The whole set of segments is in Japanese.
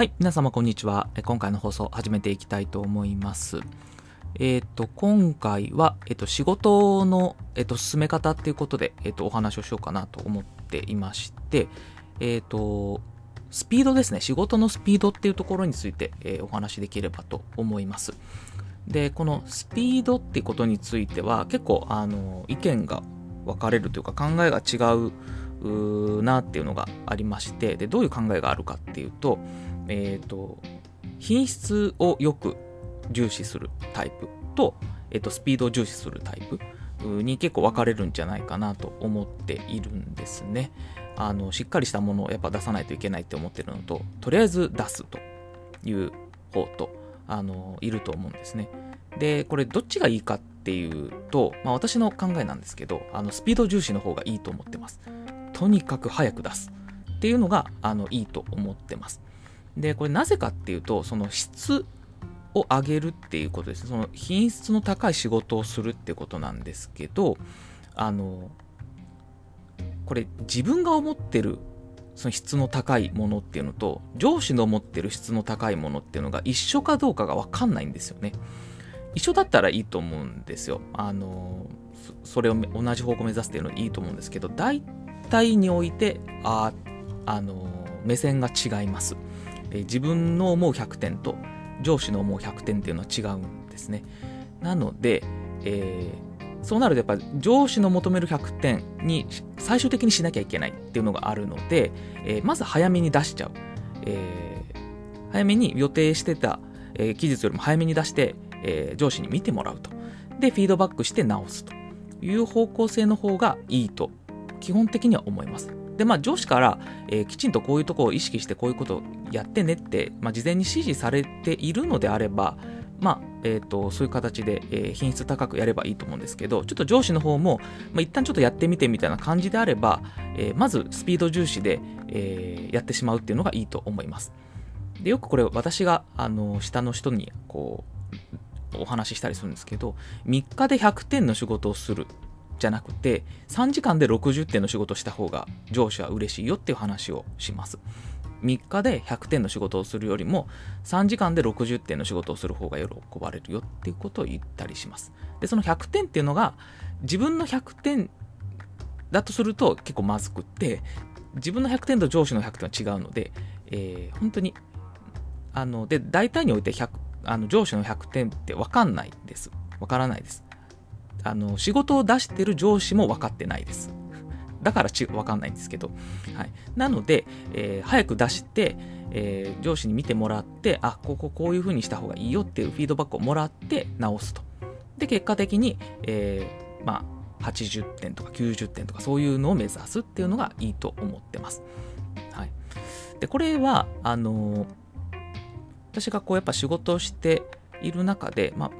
はい、皆様こんにちは。今回の放送始めていきたいと思います。えっ、と、今回は、えっ、と、仕事の、えっ、と、進め方っていうことで、えっ、と、お話をしようかなと思っていまして、えっ、と、スピードですね。仕事のスピードっていうところについて、えお話しできればと思います。で、このスピードっていうことについては、結構、あの、意見が分かれるというか、考えが違うなっていうのがありまして、で、どういう考えがあるかっていうと、えっ、と、品質をよく重視するタイプと、えっ、と、スピードを重視するタイプに結構分かれるんじゃないかなと思っているんですね。あの、しっかりしたものをやっぱ出さないといけないって思ってるのと、とりあえず出すという方と、あの、いると思うんですね。で、これどっちがいいかっていうと、まあ私の考えなんですけど、あの、スピード重視の方がいいと思ってます。とにかく早く出すっていうのが、あの、いいと思ってます。で、これなぜかっていうと、その質を上げるっていうことです。その品質の高い仕事をするってことなんですけど、あの、これ自分が思ってるその質の高いものっていうのと、上司の思ってる質の高いものっていうのが一緒かどうかがわかんないんですよね。一緒だったらいいと思うんですよ。あの、それを同じ方向目指すっていうのはいいと思うんですけど、大体において、ああの、目線が違います。自分の思う100点と上司の思う100点っていうのは違うんですね。なので、えーそうなるとやっぱ上司の求める100点に最終的にしなきゃいけないっていうのがあるので、えーまず早めに出しちゃう。えー早めに予定してた、えー期日よりも早めに出して、え上司に見てもらうと。で、フィードバックして直すという方向性の方がいいと基本的には思います。で、まあ上司から、えーきちんとこういうとこを意識してこういうことをやってねって、まあ、事前に指示されているのであれば、まあ、えっ、と、そういう形で、えー品質高くやればいいと思うんですけど、ちょっと上司の方も、まあ、一旦ちょっとやってみてみたいな感じであれば、えーまずスピード重視で、えーやってしまうっていうのがいいと思います。で、よくこれ私が、あの、下の人に、こう、お話ししたりするんですけど、3日で100点の仕事をするじゃなくて、3時間で60点の仕事した方が上司は嬉しいよっていう話をします。3日で100点の仕事をするよりも3時間で60点の仕事をする方が喜ばれるよっていうことを言ったりします。で、その100点っていうのが自分の100点だとすると結構まずくって、自分の100点と上司の100点は違うので、えー本当に、あの、で、大体において100あの上司の100点って分かんないです。分からないです。あの、仕事を出してる上司も分かってないです。だからち分かんないんですけど。はい。なので、えー早く出して、えー上司に見てもらって、あ、こここういう風にした方がいいよっていうフィードバックをもらって直すと。で、結果的に、えーまあ、80点とか90点とかそういうのを目指すっていうのがいいと思ってます。はい。で、これは、あの私がこうやっぱ仕事をしている中で、まあ、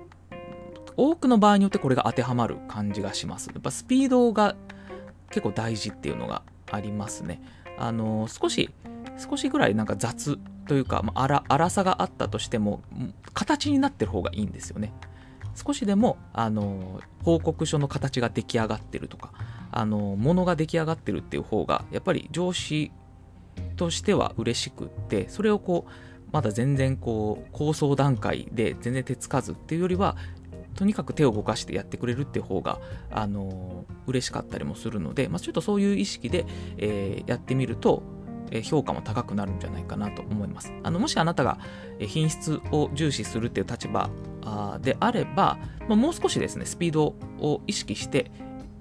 多くの場合によってこれが当てはまる感じがします。やっぱスピードが結構大事っていうのがありますね。あの少し少しぐらいなんか雑というか、まあ、荒さがあったとしても形になってる方がいいんですよね。少しでもあの報告書の形が出来上がってるとかあのものが出来上がってるっていう方がやっぱり上司としては嬉しくってそれをこうまだ全然こう構想段階で全然手つかずっていうよりはとにかく手を動かしてやってくれるっていう方が、あの嬉しかったりもするので、まあ、ちょっとそういう意識で、えーやってみると、えー評価も高くなるんじゃないかなと思います。あのもしあなたが品質を重視するっていう立場あであれば、まあ、もう少しですね、スピードを意識して、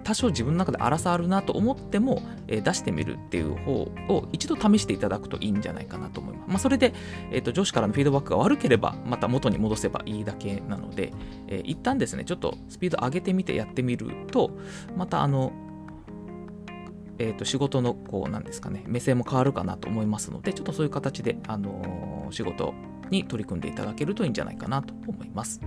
多少自分の中で荒さあるなと思っても、えー出してみるっていう方を一度試していただくといいんじゃないかなと思います。まあ、それで、えー、と上司からのフィードバックが悪ければ、また元に戻せばいいだけなので、えー一旦ですね、ちょっとスピード上げてみてやってみると、またあの、えー、と仕事のこうなんですかね目線も変わるかなと思いますのでちょっとそういう形で、あのー仕事に取り組んでいただけるといいんじゃないかなと思います。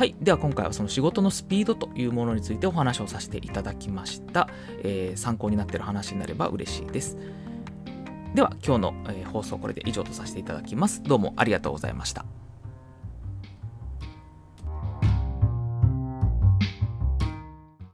はい。では今回はその仕事のスピードというものについてお話をさせていただきました。えー参考になっている話になれば嬉しいです。では今日の、放送これで以上とさせていただきます。どうもありがとうございました。